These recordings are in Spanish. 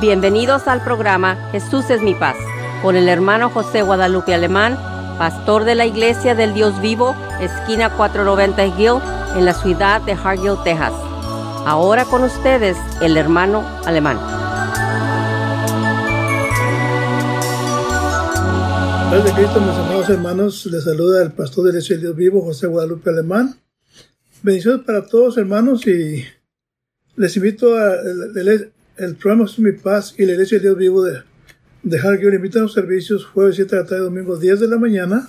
Bienvenidos al programa Jesús es mi paz, con el hermano José Guadalupe Alemán, pastor de la Iglesia del Dios Vivo, esquina 490 Hill, en la ciudad de Hargill, Texas. Ahora con ustedes, el hermano Alemán. Padre de Cristo, mis amados hermanos, les saluda el pastor de la Iglesia del Dios Vivo, José Guadalupe Alemán. Bendiciones para todos, hermanos, y les invito a el programa es Mi Paz y la Iglesia de Dios Vivo de, de Hargill invitan a los servicios jueves 7 de la tarde, domingo 10 de la mañana.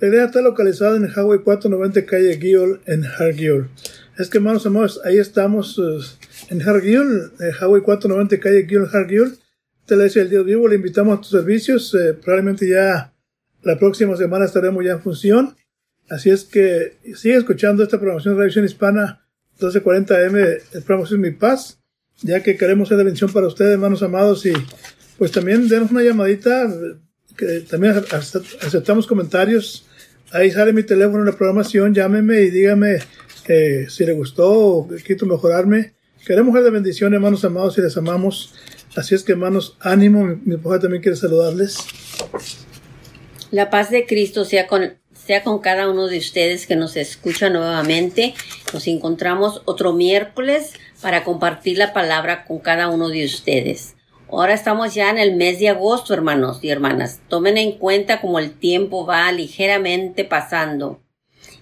La iglesia está localizada en Highway 490 calle Gill en Hargill. Es que hermanos, hermanos, ahí estamos uh, en Hargill, el Highway 490 calle en Hargill. Esta la Iglesia del Dios Vivo, le invitamos a tus servicios. Eh, probablemente ya la próxima semana estaremos ya en función. Así es que sigue escuchando esta programación de Revisión Hispana 1240M, el programa es Mi Paz ya que queremos ser de bendición para ustedes, hermanos amados, y pues también denos una llamadita, que también aceptamos comentarios. Ahí sale mi teléfono en la programación, llámeme y dígame eh, si le gustó o quiero mejorarme. Queremos ser de bendición, hermanos amados, y les amamos. Así es que, hermanos, ánimo. Mi, mi también quiere saludarles. La paz de Cristo sea con, sea con cada uno de ustedes que nos escucha nuevamente. Nos encontramos otro miércoles para compartir la palabra con cada uno de ustedes. Ahora estamos ya en el mes de agosto, hermanos y hermanas. Tomen en cuenta como el tiempo va ligeramente pasando.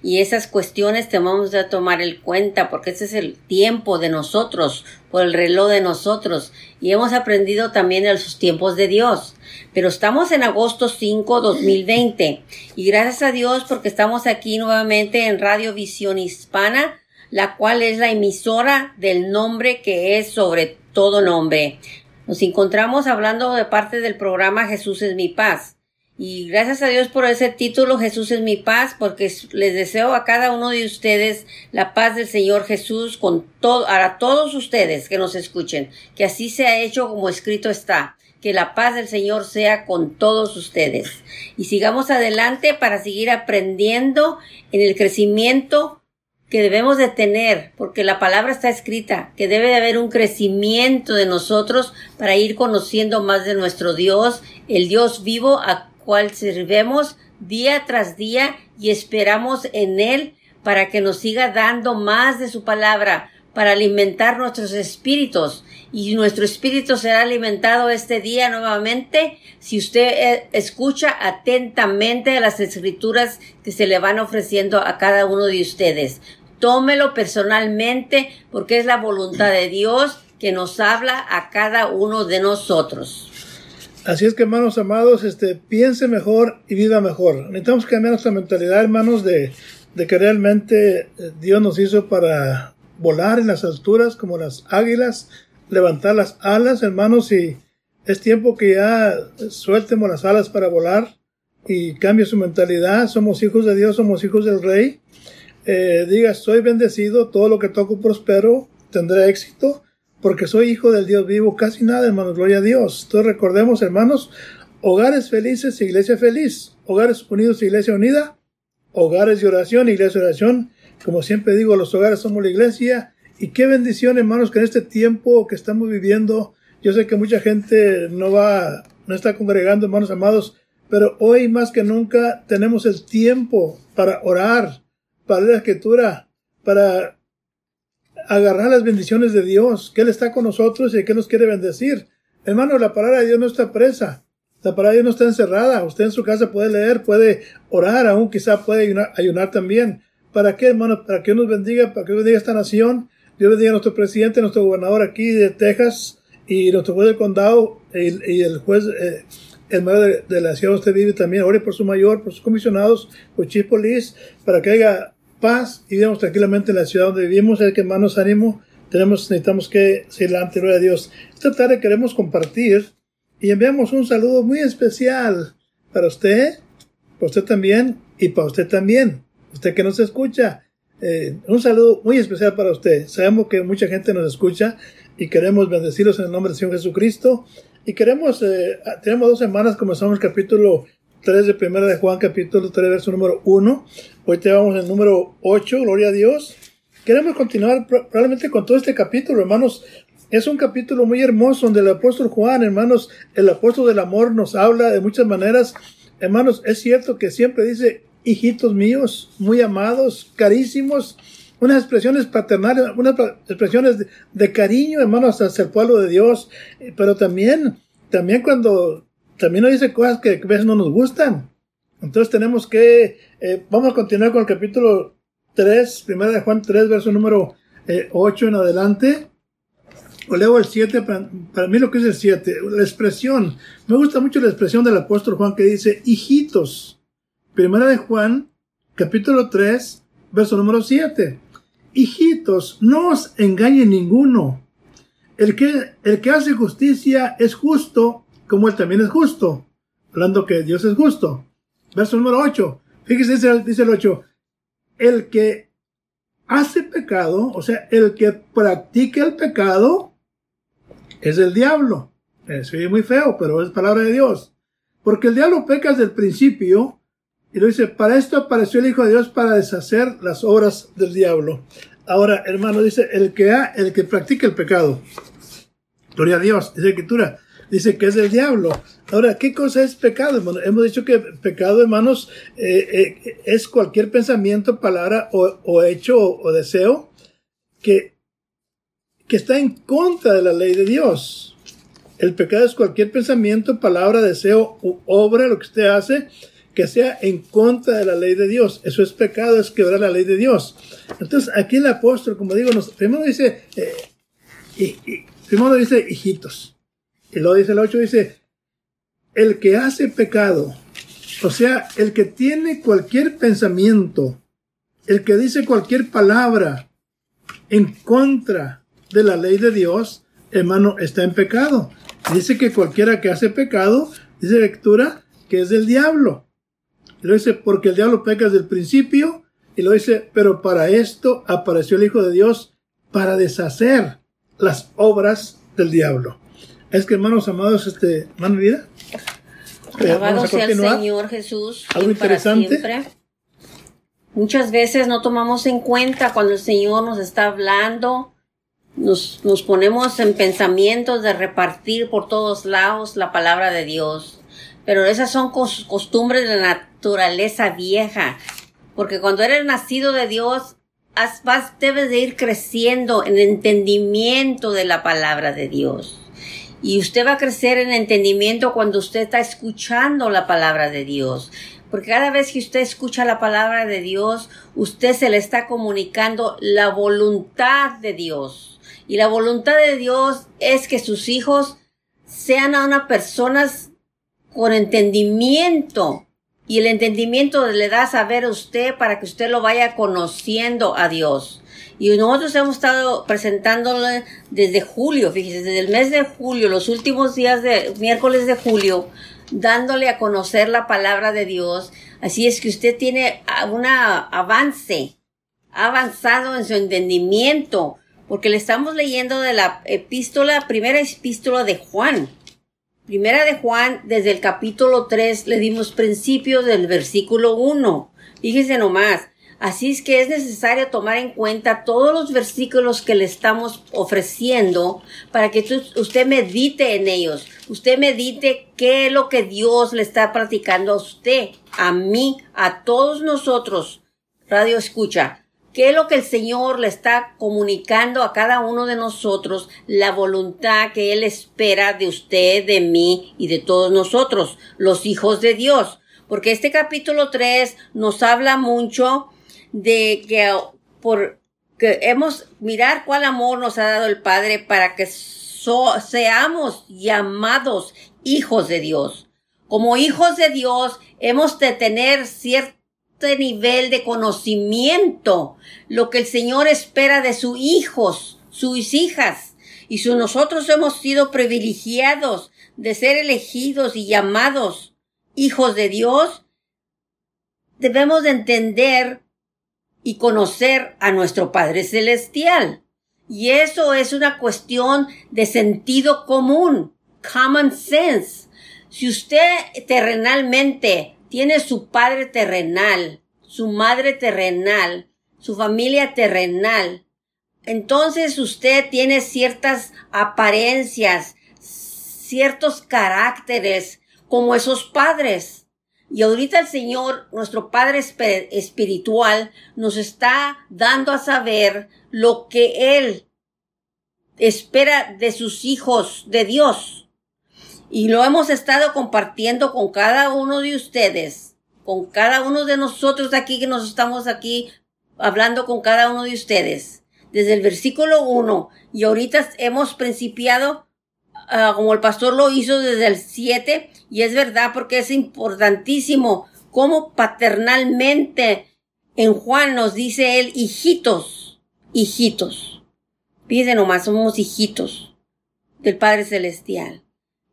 Y esas cuestiones tenemos que tomar en cuenta porque ese es el tiempo de nosotros, por el reloj de nosotros. Y hemos aprendido también en los tiempos de Dios. Pero estamos en agosto 5, 2020. Y gracias a Dios porque estamos aquí nuevamente en Radio Visión Hispana la cual es la emisora del nombre que es sobre todo nombre. Nos encontramos hablando de parte del programa Jesús es mi paz. Y gracias a Dios por ese título, Jesús es mi paz, porque les deseo a cada uno de ustedes la paz del Señor Jesús con todo, a todos ustedes que nos escuchen, que así sea hecho como escrito está, que la paz del Señor sea con todos ustedes. Y sigamos adelante para seguir aprendiendo en el crecimiento que debemos de tener, porque la palabra está escrita, que debe de haber un crecimiento de nosotros para ir conociendo más de nuestro Dios, el Dios vivo cual servemos día tras día y esperamos en Él para que nos siga dando más de su palabra, para alimentar nuestros espíritus. Y nuestro espíritu será alimentado este día nuevamente si usted eh, escucha atentamente las escrituras que se le van ofreciendo a cada uno de ustedes. Tómelo personalmente porque es la voluntad de Dios que nos habla a cada uno de nosotros. Así es que, hermanos amados, este, piense mejor y viva mejor. Necesitamos cambiar nuestra mentalidad, hermanos, de, de que realmente eh, Dios nos hizo para volar en las alturas como las águilas, levantar las alas, hermanos, y es tiempo que ya sueltemos las alas para volar y cambie su mentalidad. Somos hijos de Dios, somos hijos del Rey. Eh, diga, soy bendecido, todo lo que toco prospero, tendré éxito, porque soy hijo del Dios vivo. Casi nada, hermanos, gloria a Dios. Entonces recordemos, hermanos, hogares felices, iglesia feliz. Hogares unidos, iglesia unida. Hogares de oración, iglesia de oración como siempre digo, los hogares somos la iglesia. Y qué bendición, hermanos, que en este tiempo que estamos viviendo, yo sé que mucha gente no va, no está congregando, hermanos amados, pero hoy más que nunca tenemos el tiempo para orar, para la escritura, para agarrar las bendiciones de Dios, que Él está con nosotros y que nos quiere bendecir. Hermano, la palabra de Dios no está presa. La palabra de Dios no está encerrada. Usted en su casa puede leer, puede orar, aún quizá puede ayunar también. ¿Para qué, hermano? Para que Dios nos bendiga, para que Dios bendiga esta nación. Dios bendiga a nuestro presidente, nuestro gobernador aquí de Texas y nuestro juez del condado y, el juez, eh, el mayor de, la ciudad donde usted vive también. Ore por su mayor, por sus comisionados, por chief police, para que haya paz y vivamos tranquilamente en la ciudad donde vivimos. El que hermanos ánimo, tenemos, necesitamos que seguir ante gloria de Dios. Esta tarde queremos compartir y enviamos un saludo muy especial para usted, para usted también y para usted también usted que nos escucha, eh, un saludo muy especial para usted. Sabemos que mucha gente nos escucha y queremos bendecirlos en el nombre del Señor Jesucristo. Y queremos, eh, tenemos dos semanas, comenzamos el capítulo 3 de Primera de Juan, capítulo 3, verso número 1. Hoy te vamos el número 8, gloria a Dios. Queremos continuar probablemente con todo este capítulo, hermanos. es un capítulo muy hermoso donde el apóstol Juan, hermanos, el apóstol del amor nos habla de muchas maneras. Hermanos, es cierto que siempre dice, hijitos míos, muy amados, carísimos, unas expresiones paternales, unas expresiones de, cariño, hermanos, hacia el pueblo de Dios, pero también, también cuando, también nos dice cosas que a veces no nos gustan. Entonces tenemos que, eh, vamos a continuar con el capítulo 3, primera de Juan 3, verso número 8 eh, en adelante. O leo el 7, para, para, mí lo que es el 7, la expresión. Me gusta mucho la expresión del apóstol Juan que dice, hijitos. Primera de Juan, capítulo 3, verso número 7. Hijitos, no os engañe ninguno. El que, el que hace justicia es justo, como él también es justo. Hablando que Dios es justo. Verso número 8. Fíjese, dice, dice el 8. El que hace pecado, o sea, el que practica el pecado, es el diablo. Es muy feo, pero es palabra de Dios. Porque el diablo peca desde el principio, y lo dice, para esto apareció el Hijo de Dios para deshacer las obras del diablo. Ahora, hermano, dice, el que ha, el que practica el pecado. Gloria a Dios, dice la escritura. Dice que es el diablo. Ahora, ¿qué cosa es pecado? Hemos dicho que pecado, hermanos, eh, eh, es cualquier pensamiento, palabra o, hecho o, deseo que que está en contra de la ley de Dios. El pecado es cualquier pensamiento, palabra, deseo u obra, lo que usted hace, que sea en contra de la ley de Dios. Eso es pecado, es quebrar la ley de Dios. Entonces, aquí el apóstol, como digo, nos, primero dice, eh, primero dice hijitos. Y luego dice el 8, dice, el que hace pecado, o sea, el que tiene cualquier pensamiento, el que dice cualquier palabra en contra de la ley de Dios, hermano, está en pecado. Dice que cualquiera que hace pecado, dice lectura, que es del diablo. Y lo dice, porque el diablo peca desde el principio. Y lo dice, pero para esto apareció el Hijo de Dios para deshacer las obras del diablo. Es que, hermanos amados, este, hermano vida. Alabado sea el Señor Jesús. Algo interesante. Muchas veces no tomamos en cuenta cuando el Señor nos está hablando nos, nos ponemos en pensamientos de repartir por todos lados la palabra de Dios. Pero esas son costumbres de la naturaleza vieja. Porque cuando eres nacido de Dios, vas, debes de ir creciendo en entendimiento de la palabra de Dios. Y usted va a crecer en entendimiento cuando usted está escuchando la palabra de Dios. Porque cada vez que usted escucha la palabra de Dios, usted se le está comunicando la voluntad de Dios. Y la voluntad de Dios es que sus hijos sean a unas personas con entendimiento. Y el entendimiento le da saber a usted para que usted lo vaya conociendo a Dios. Y nosotros hemos estado presentándole desde julio, fíjese, desde el mes de julio, los últimos días de miércoles de julio, dándole a conocer la palabra de Dios. Así es que usted tiene un avance, ha avanzado en su entendimiento porque le estamos leyendo de la epístola, primera epístola de Juan. Primera de Juan, desde el capítulo 3, le dimos principios del versículo 1. Fíjese nomás. Así es que es necesario tomar en cuenta todos los versículos que le estamos ofreciendo para que usted medite en ellos. Usted medite qué es lo que Dios le está practicando a usted, a mí, a todos nosotros. Radio escucha qué es lo que el Señor le está comunicando a cada uno de nosotros, la voluntad que Él espera de usted, de mí y de todos nosotros, los hijos de Dios. Porque este capítulo 3 nos habla mucho de que por que hemos mirar cuál amor nos ha dado el Padre para que seamos llamados hijos de Dios. Como hijos de Dios hemos de tener cierta este nivel de conocimiento, lo que el Señor espera de sus hijos, sus hijas. Y si nosotros hemos sido privilegiados de ser elegidos y llamados hijos de Dios, debemos de entender y conocer a nuestro Padre Celestial. Y eso es una cuestión de sentido común, common sense. Si usted terrenalmente tiene su padre terrenal, su madre terrenal, su familia terrenal. entonces usted tiene ciertas apariencias, ciertos caracteres como esos padres. Y ahorita el Señor, nuestro Padre espiritual, nos está dando a saber lo que Él espera de sus hijos de Dios. Y lo hemos estado compartiendo con cada uno de ustedes, con cada uno de nosotros aquí que nos estamos aquí hablando con cada uno de ustedes. Desde el versículo 1 y ahorita hemos principiado ah, como el pastor lo hizo desde el 7 y es verdad porque es importantísimo cómo paternalmente en Juan nos dice él hijitos, hijitos. Pide nomás, somos hijitos del Padre Celestial.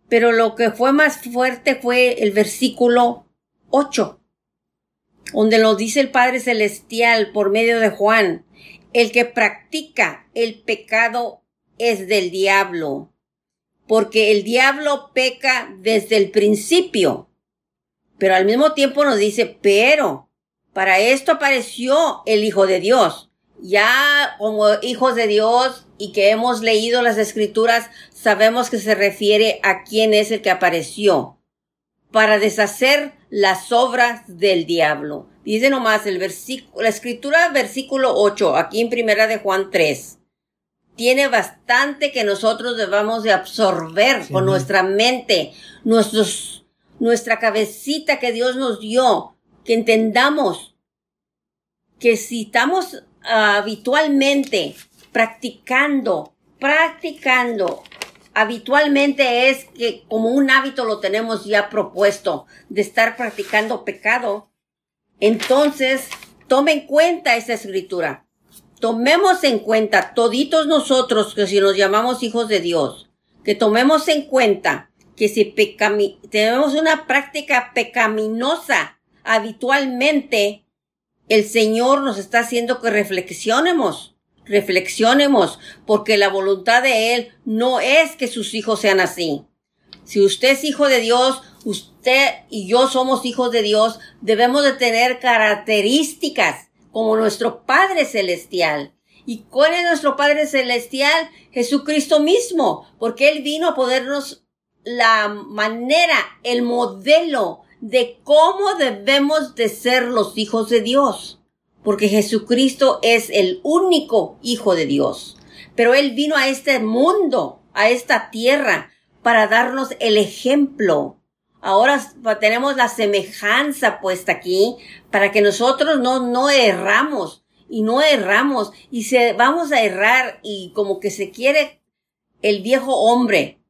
Pero lo que fue más fuerte fue el versículo 8, donde nos dice el Padre Celestial por medio de Juan, el que practica el pecado es del diablo, porque el diablo peca desde el principio. Pero al mismo tiempo nos dice, pero para esto apareció el Hijo de Dios, ya como hijos de Dios y que hemos leído las escrituras, sabemos que se refiere a quién es el que apareció para deshacer las obras del diablo. Dice nomás el versículo, la escritura versículo 8, aquí en primera de Juan 3. Tiene bastante que nosotros debamos de absorber con nuestra mente, nuestros, nuestra cabecita que Dios nos dio, que entendamos que si estamos habitualmente practicando, practicando, habitualmente es que como un hábito lo tenemos ya propuesto de estar practicando pecado, entonces tome en cuenta esa escritura. Tomemos en cuenta toditos nosotros que si nos llamamos hijos de Dios, que tomemos en cuenta que si tenemos una práctica pecaminosa habitualmente, el Señor nos está haciendo que reflexionemos, reflexionemos, porque la voluntad de Él no es que sus hijos sean así. Si usted es hijo de Dios, usted y yo somos hijos de Dios, debemos de tener características como nuestro Padre Celestial. ¿Y cuál es nuestro Padre Celestial? Jesucristo mismo, porque Él vino a podernos la manera, el modelo de cómo debemos de ser los hijos de Dios. Porque Jesucristo es el único Hijo de Dios. Pero Él vino a este mundo, a esta tierra, para darnos el ejemplo. Ahora tenemos la semejanza puesta aquí para que nosotros no, no erramos y no erramos y se, vamos a errar y como que se quiere el viejo hombre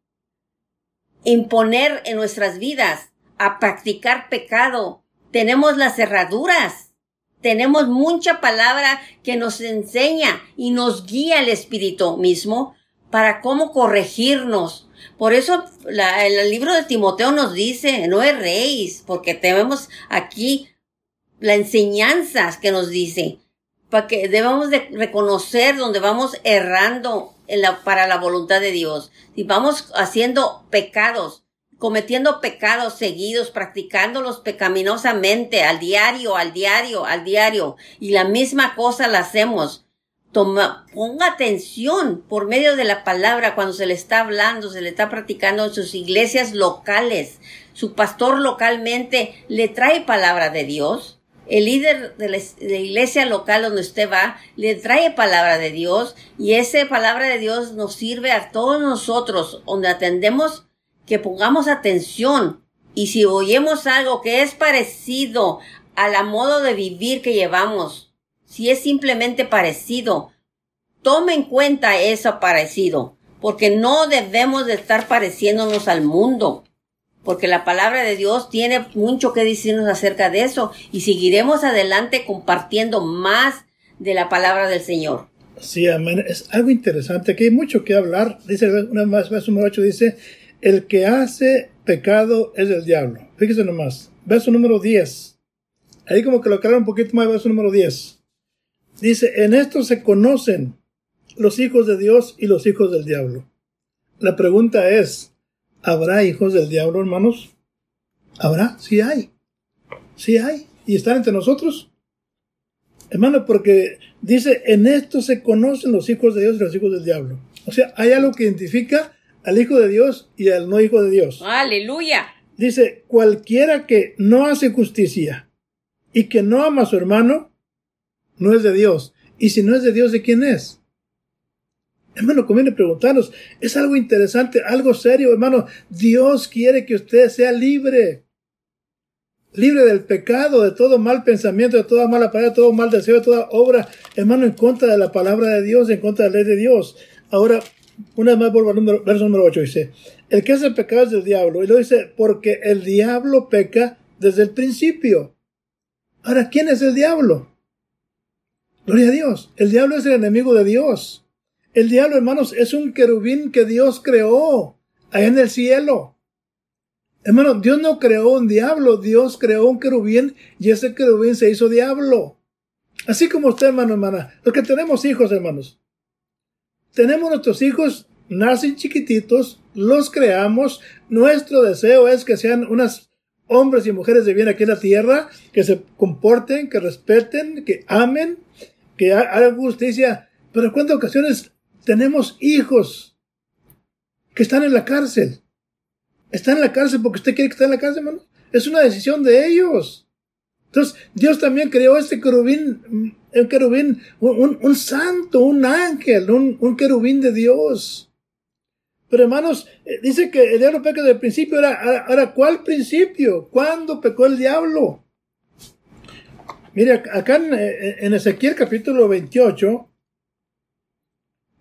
imponer en nuestras vidas a practicar pecado. Tenemos las cerraduras. Tenemos mucha palabra que nos enseña y nos guía el Espíritu mismo para cómo corregirnos. Por eso el libro de Timoteo nos dice, no erréis, porque tenemos aquí la enseñanza que nos dice, para que debemos de reconocer donde vamos errando en la, para la voluntad de Dios. Si vamos haciendo pecados, cometiendo pecados seguidos, practicándolos pecaminosamente al diario, al diario, al diario, y la misma cosa la hacemos. Toma, ponga atención por medio de la palabra cuando se le está hablando, se le está practicando en sus iglesias locales. Su pastor localmente le trae palabra de Dios. El líder de la iglesia local donde usted va le trae palabra de Dios y esa palabra de Dios nos sirve a todos nosotros donde atendemos que pongamos atención y si oyemos algo que es parecido a la modo de vivir que llevamos, si es simplemente parecido, tome en cuenta eso parecido, porque no debemos de estar pareciéndonos al mundo, porque la palabra de Dios tiene mucho que decirnos acerca de eso y seguiremos adelante compartiendo más de la palabra del Señor. Sí, amén. Es algo interesante, que hay mucho que hablar. Dice, una más, verso número 8 dice, el que hace pecado es el diablo. Fíjese nomás. Verso número 10. Ahí como que lo aclaran un poquito más, verso número 10. Dice, en esto se conocen los hijos de Dios y los hijos del diablo. La pregunta es, ¿habrá hijos del diablo, hermanos? ¿Habrá? Sí hay. Sí hay. ¿Y están entre nosotros? Hermano, porque dice, en esto se conocen los hijos de Dios y los hijos del diablo. O sea, hay algo que identifica al hijo de Dios y al no hijo de Dios. Aleluya. Dice, cualquiera que no hace justicia y que no ama a su hermano, no es de Dios. Y si no es de Dios, ¿de quién es? Hermano, conviene preguntarnos, es algo interesante, algo serio, hermano. Dios quiere que usted sea libre. Libre del pecado, de todo mal pensamiento, de toda mala palabra, de todo mal deseo, de toda obra, hermano, en contra de la palabra de Dios, en contra de la ley de Dios. Ahora, una vez más vuelvo al verso número 8, dice, el que hace pecado es del diablo. Y lo dice, porque el diablo peca desde el principio. Ahora, ¿quién es el diablo? Gloria a Dios. El diablo es el enemigo de Dios. El diablo, hermanos, es un querubín que Dios creó allá en el cielo. Hermano, Dios no creó un diablo, Dios creó un querubín y ese querubín se hizo diablo. Así como usted, hermano, hermana, los que tenemos hijos, hermanos. Tenemos nuestros hijos, nacen chiquititos, los creamos, nuestro deseo es que sean unas hombres y mujeres de bien aquí en la tierra, que se comporten, que respeten, que amen, que hagan justicia. Pero cuántas ocasiones tenemos hijos que están en la cárcel. Están en la cárcel porque usted quiere que estén en la cárcel, hermano. Es una decisión de ellos. Entonces, Dios también creó este querubín, un querubín, un, santo, un ángel, un, querubín de Dios. Pero hermanos, eh, dice que el diablo peca desde el principio. Ahora, ahora, ¿cuál principio? ¿Cuándo pecó el diablo? Mire, acá en, en Ezequiel capítulo 28,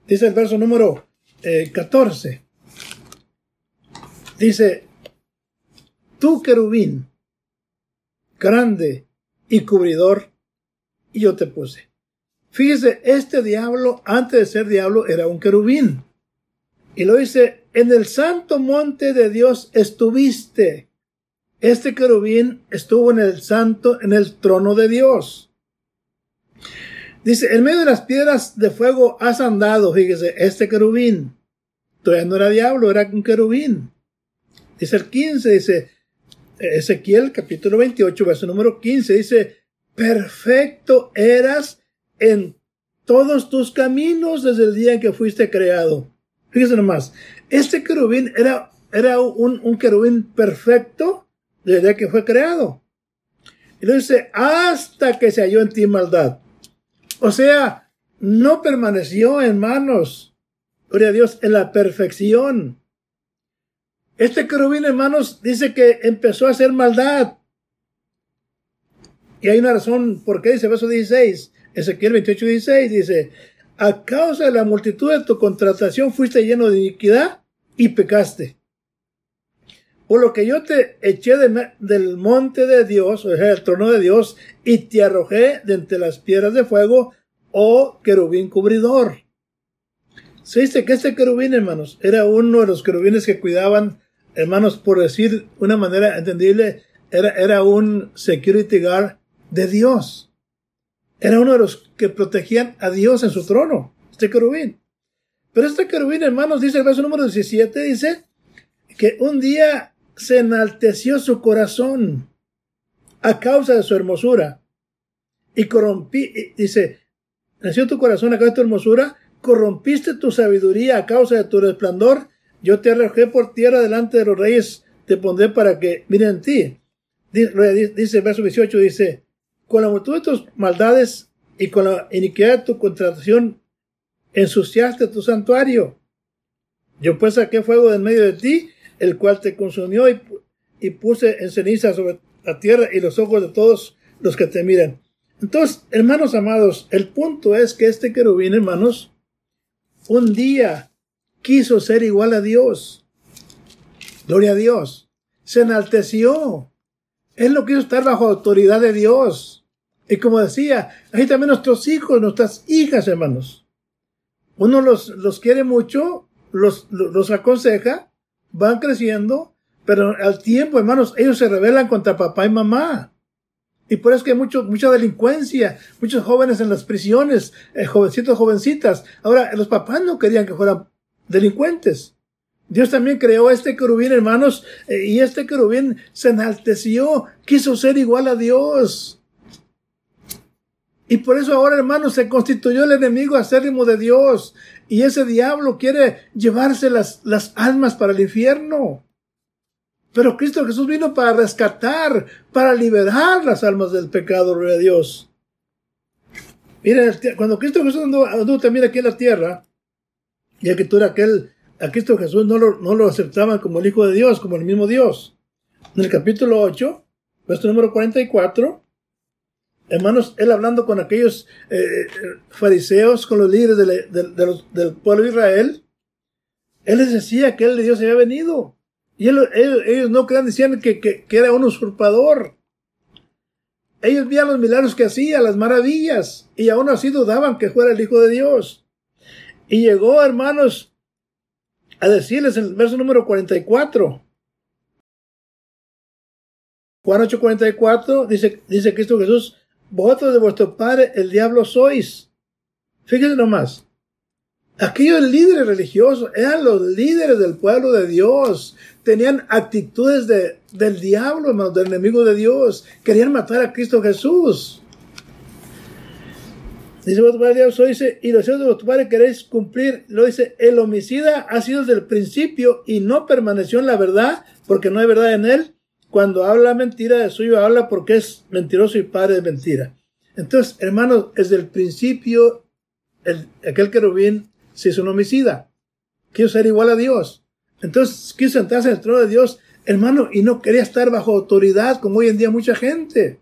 dice el verso número 14. Eh, dice, tú querubín, grande y cubridor, y yo te puse. Fíjese, este diablo, antes de ser diablo, era un querubín. Y lo dice, en el santo monte de Dios estuviste. Este querubín estuvo en el santo, en el trono de Dios. Dice, en medio de las piedras de fuego has andado, fíjese, este querubín. Todavía no era diablo, era un querubín. Dice el 15, dice, Ezequiel capítulo 28, verso número 15, dice, perfecto eras en todos tus caminos desde el día en que fuiste creado. Fíjese nomás, este querubín era, era un, un querubín perfecto desde que fue creado. Y lo dice, hasta que se halló en ti maldad. O sea, no permaneció, en manos, gloria a Dios, en la perfección. Este querubín, hermanos, dice que empezó a hacer maldad. Y hay una razón por qué dice verso 16, Ezequiel 28, 16, dice, a causa de la multitud de tu contratación fuiste lleno de iniquidad y pecaste. Por lo que yo te eché del monte de Dios, o sea, del trono de Dios, y te arrojé de entre las piedras de fuego, oh querubín cubridor. Se dice que este querubín, hermanos, era uno de los querubines que cuidaban, hermanos, por decir una manera entendible, era, era un security guard de Dios. Era uno de los que protegían a Dios en su trono, este querubín. Pero este querubín, hermanos, dice el verso número 17, dice que un día se enalteció su corazón a causa de su hermosura. Y corrompí, dice, nació tu corazón a causa de tu hermosura, corrompiste tu sabiduría a causa de tu resplandor, yo te arrojé por tierra delante de los reyes, te pondré para que miren en ti. Dice el verso 18, dice, con la multitud de tus maldades y con la iniquidad de tu contratación, ensuciaste tu santuario. Yo pues saqué fuego de en medio de ti el cual te consumió y, puse en ceniza sobre la tierra y los ojos de todos los que te miran. Entonces, hermanos amados, el punto es que este querubín, hermanos, un día quiso ser igual a Dios. Gloria a Dios. Se enalteció. Él no quiso estar bajo autoridad de Dios. Y como decía, ahí también nuestros hijos, nuestras hijas, hermanos. Uno los, los quiere mucho, los, los aconseja, van creciendo, pero al tiempo, hermanos, ellos se rebelan contra papá y mamá. Y por eso hay mucho, mucha delincuencia, muchos jóvenes en las prisiones, eh, jovencitos, jovencitas. Ahora, los papás no querían que fueran delincuentes. Dios también creó este querubín, hermanos, eh, y este querubín se enalteció, quiso ser igual a Dios. Y por eso ahora, hermanos, se constituyó el enemigo acérrimo de Dios. Y ese diablo quiere llevarse las, las almas para el infierno. Pero Cristo Jesús vino para rescatar, para liberar las almas del pecado, a Dios. Miren, cuando Cristo Jesús anduvo, también aquí en la tierra, ya que tú era aquel, a Cristo Jesús no lo, no lo aceptaban como el Hijo de Dios, como el mismo Dios. En el capítulo 8, verso número 44, hermanos, él hablando con aquellos eh, fariseos, con los líderes del pueblo de Israel, él les decía que él de Dios había venido. Y ellos, no crean, decían que, que, era un usurpador. Ellos veían los milagros que hacía, las maravillas, y aún así dudaban que fuera el Hijo de Dios. Y llegó, hermanos, a decirles en el verso número 44. Juan 8:44 dice, dice Cristo Jesús, vosotros de vuestro padre el diablo sois. Fíjense nomás. Aquellos líderes religiosos eran los líderes del pueblo de Dios. Tenían actitudes de, del diablo, del enemigo de Dios. Querían matar a Cristo Jesús. Dice vuestro padre Dios, dice, y los hijos de vuestro padre queréis cumplir. Lo dice, el homicida ha sido desde el principio y no permaneció en la verdad, porque no hay verdad en él. Cuando habla mentira de suyo, habla porque es mentiroso y padre de mentira. Entonces, hermanos, desde el principio, el, aquel querubín se hizo un homicida. Quiso ser igual a Dios. Entonces, quiso sentarse en el trono de Dios, hermano, y no quería estar bajo autoridad como hoy en día mucha gente.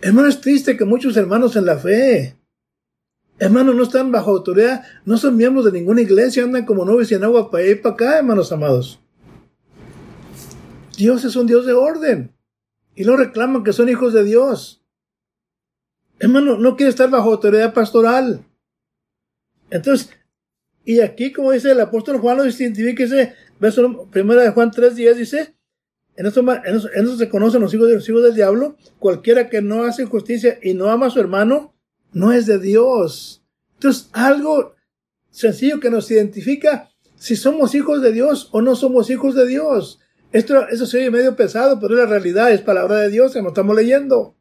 Hermano, es triste que muchos hermanos en la fe, hermanos, no están bajo autoridad, no son miembros de ninguna iglesia, andan como novios en agua para y para acá, hermanos amados. Dios es un Dios de orden. Y no reclaman que son hijos de Dios. Hermano, no quiere estar bajo autoridad pastoral. Entonces, y aquí, como dice el apóstol Juan, lo identifíquese, verso primera de Juan 3.10 dice, en eso, en, eso, se conocen los hijos, de, los hijos del diablo, cualquiera que no hace justicia y no ama a su hermano, no es de Dios. Entonces, algo sencillo que nos identifica si somos hijos de Dios o no somos hijos de Dios. Esto, eso se oye medio pesado, pero es la realidad, es palabra de Dios nos estamos leyendo.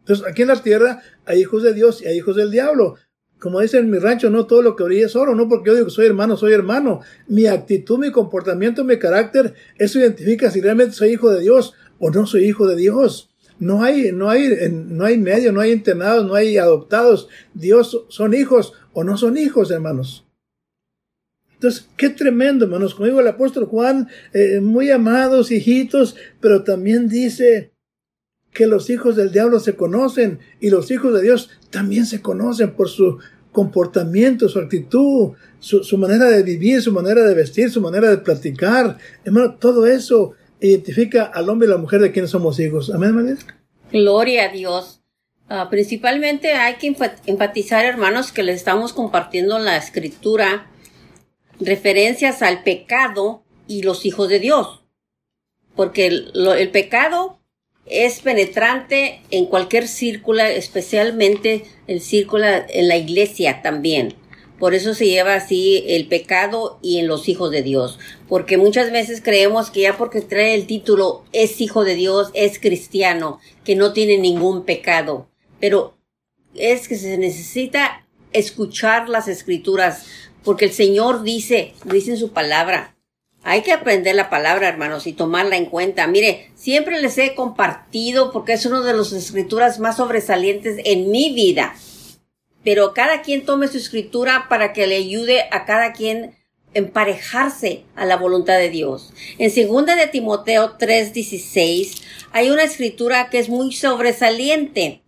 Entonces, aquí en la tierra hay hijos de Dios y hay hijos del diablo. Como dice en mi rancho, no todo lo que brilla es oro, no porque yo digo que soy hermano, soy hermano. Mi actitud, mi comportamiento, mi carácter, eso identifica si realmente soy hijo de Dios o no soy hijo de Dios. No hay, no hay, no hay medio, no hay internados, no hay adoptados. Dios son hijos o no son hijos, hermanos. Entonces, qué tremendo, hermanos. Como digo el apóstol Juan, eh, muy amados hijitos, pero también dice que los hijos del diablo se conocen y los hijos de Dios también se conocen por su comportamiento, su actitud, su, manera de vivir, su manera de vestir, su manera de platicar. Hermano, todo eso identifica al hombre y la mujer de quienes somos hijos. Amén, María. Gloria a Dios. Ah, principalmente hay que enfatizar, hermanos, que les estamos compartiendo la escritura referencias al pecado y los hijos de Dios. Porque el, pecado es penetrante en cualquier círculo, especialmente el círculo en la iglesia también. Por eso se lleva así el pecado y en los hijos de Dios. Porque muchas veces creemos que ya porque trae el título es hijo de Dios, es cristiano, que no tiene ningún pecado. Pero es que se necesita escuchar las escrituras porque el Señor dice, dice en su palabra, hay que aprender la palabra, hermanos, y tomarla en cuenta. Mire, siempre les he compartido porque es una de las escrituras más sobresalientes en mi vida. Pero cada quien tome su escritura para que le ayude a cada quien emparejarse a la voluntad de Dios. En segunda de Timoteo 3:16 hay una escritura que es muy sobresaliente.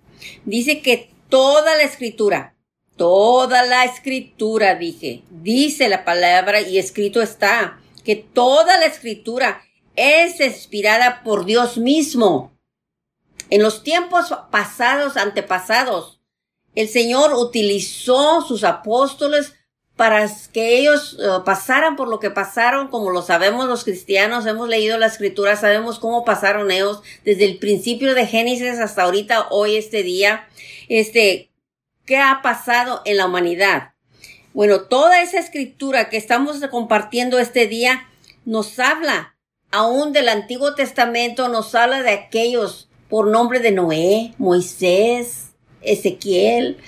Dice que toda la escritura, Toda la escritura, dije, dice la palabra y escrito está, que toda la escritura es inspirada por Dios mismo. En los tiempos pasados, antepasados, el Señor utilizó sus apóstoles para que ellos eh, pasaran por lo que pasaron, como lo sabemos los cristianos, hemos leído la escritura, sabemos cómo pasaron ellos desde el principio de Génesis hasta ahorita, hoy, este día. Este, ¿Qué ha pasado en la humanidad? Bueno, toda esa escritura que estamos compartiendo este día nos habla aún del Antiguo Testamento, nos habla de aquellos por nombre de Noé, Moisés, Ezequiel,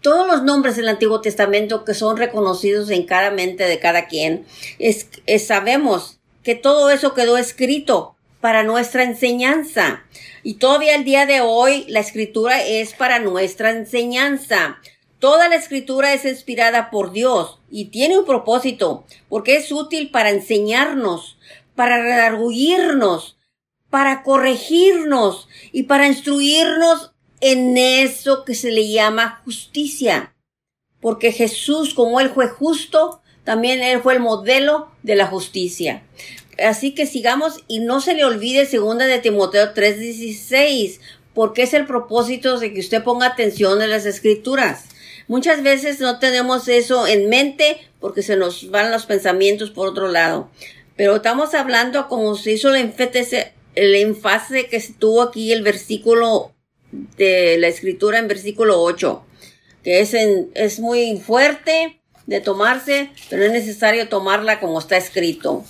todos los nombres del Antiguo Testamento que son reconocidos en cada mente de cada quien, es, sabemos que todo eso quedó escrito para nuestra enseñanza. Y todavía el día de hoy la escritura es para nuestra enseñanza. Toda la escritura es inspirada por Dios y tiene un propósito, porque es útil para enseñarnos, para redarguirnos, para corregirnos y para instruirnos en eso que se le llama justicia. Porque Jesús, como Él fue justo, también Él fue el modelo de la justicia. Así que sigamos y no se le olvide segunda de Timoteo 3:16, porque es el propósito de que usted ponga atención en las escrituras. Muchas veces no tenemos eso en mente porque se nos van los pensamientos por otro lado. Pero estamos hablando como se hizo el el énfasis que tuvo aquí el versículo de la escritura en versículo 8, que es, es muy fuerte de tomarse, pero es necesario tomarla como está escrito.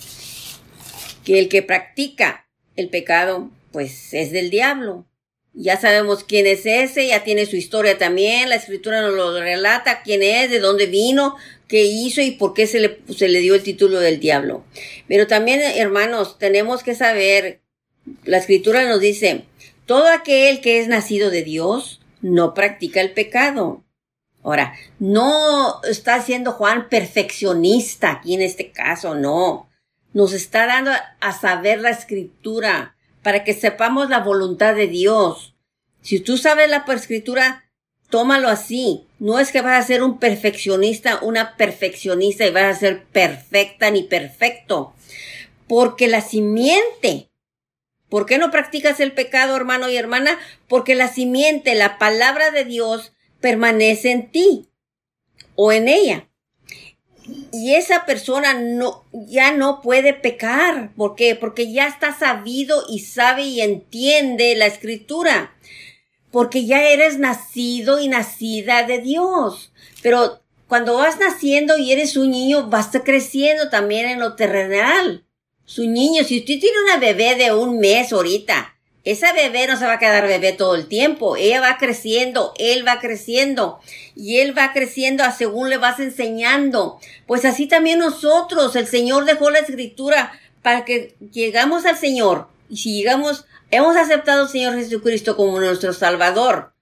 Que el que practica el pecado, pues es del diablo. Ya sabemos quién es ese, ya tiene su historia también, la escritura nos lo relata, quién es, de dónde vino, qué hizo y por qué se le, se le dio el título del diablo. Pero también, hermanos, tenemos que saber, la escritura nos dice, todo aquel que es nacido de Dios no practica el pecado. Ahora, no está siendo Juan perfeccionista aquí en este caso, no. Nos está dando a saber la escritura para que sepamos la voluntad de Dios. Si tú sabes la escritura, tómalo así. No es que vas a ser un perfeccionista, una perfeccionista y vas a ser perfecta ni perfecto. Porque la simiente ¿Por qué no practicas el pecado, hermano y hermana? Porque la simiente, la palabra de Dios, permanece en ti o en ella. Y esa persona no, ya no puede pecar. ¿Por qué? Porque ya está sabido y sabe y entiende la escritura. Porque ya eres nacido y nacida de Dios. Pero cuando vas naciendo y eres un niño, vas creciendo también en lo terrenal su niño, si usted tiene una bebé de un mes ahorita, esa bebé no se va a quedar bebé todo el tiempo. Ella va creciendo, él va creciendo y él va creciendo a según le vas enseñando. Pues así también nosotros, el Señor dejó la escritura para que llegamos al Señor y si llegamos, hemos aceptado al Señor Jesucristo como nuestro Salvador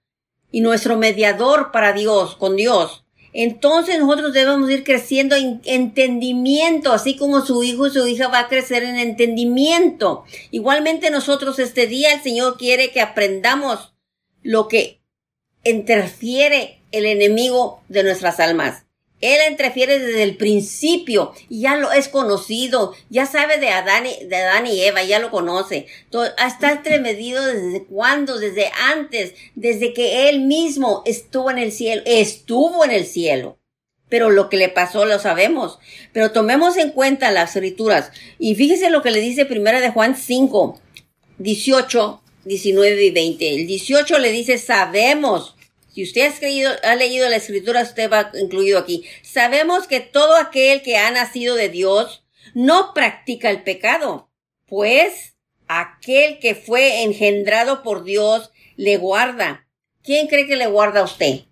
y nuestro mediador para Dios, con Dios entonces nosotros debemos ir creciendo en entendimiento, así como su hijo y su hija va a crecer en entendimiento. Igualmente nosotros este día el Señor quiere que aprendamos lo que interfiere el enemigo de nuestras almas. Él interfiere desde el principio y ya lo es conocido, ya sabe de Adán y, de y Eva, ya lo conoce. está entremedido desde cuándo, desde antes, desde que él mismo estuvo en el cielo, estuvo en el cielo. Pero lo que le pasó lo sabemos. Pero tomemos en cuenta las escrituras. Y fíjese lo que le dice primera de Juan 5, 18, 19 y 20. El 18 le dice, sabemos si usted ha, ha leído la escritura, usted va incluido aquí. Sabemos que todo aquel que ha nacido de Dios no practica el pecado, pues aquel que fue engendrado por Dios le guarda. ¿Quién cree que le guarda a usted?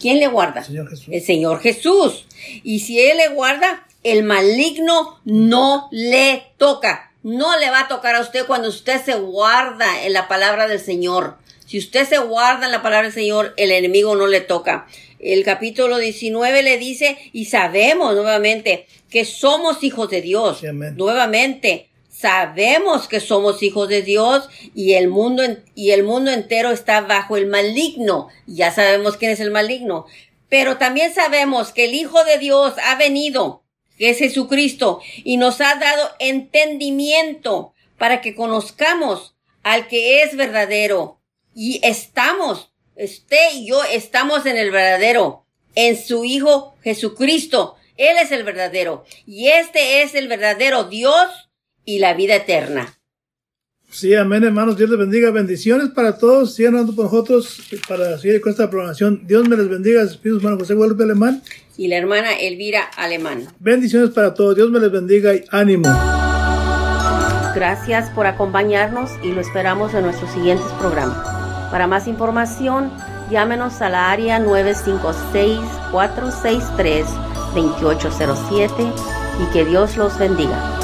¿Quién le guarda? El Señor Jesús. Y si Él le guarda, el maligno no le toca. No le va a tocar a usted cuando usted se guarda en la palabra del Señor. Si usted se guarda en la palabra del Señor, el enemigo no le toca. El capítulo 19 le dice, y sabemos nuevamente que somos hijos de Dios. nuevamente, sabemos que somos hijos de Dios y el mundo y el mundo entero está bajo el maligno. Ya sabemos quién es el maligno. Pero también sabemos que el Hijo de Dios ha venido, que es Jesucristo, y nos ha dado entendimiento para que conozcamos al que es verdadero y estamos, usted y yo estamos en el verdadero, en su Hijo Jesucristo. Él es el verdadero. Y este es el verdadero Dios y la vida eterna. Sí, amén, hermanos. Dios les bendiga. Bendiciones para todos. Sigan andando con nosotros para seguir con esta programación. Dios me les bendiga. Espíritu hermano José Guadalupe Alemán. Y la hermana Elvira Alemán. Bendiciones para todos. Dios me les bendiga y ánimo. Gracias por acompañarnos y lo esperamos en nuestros siguientes programas. Para más información, llámenos a la área 956-463-2807 y que Dios los bendiga.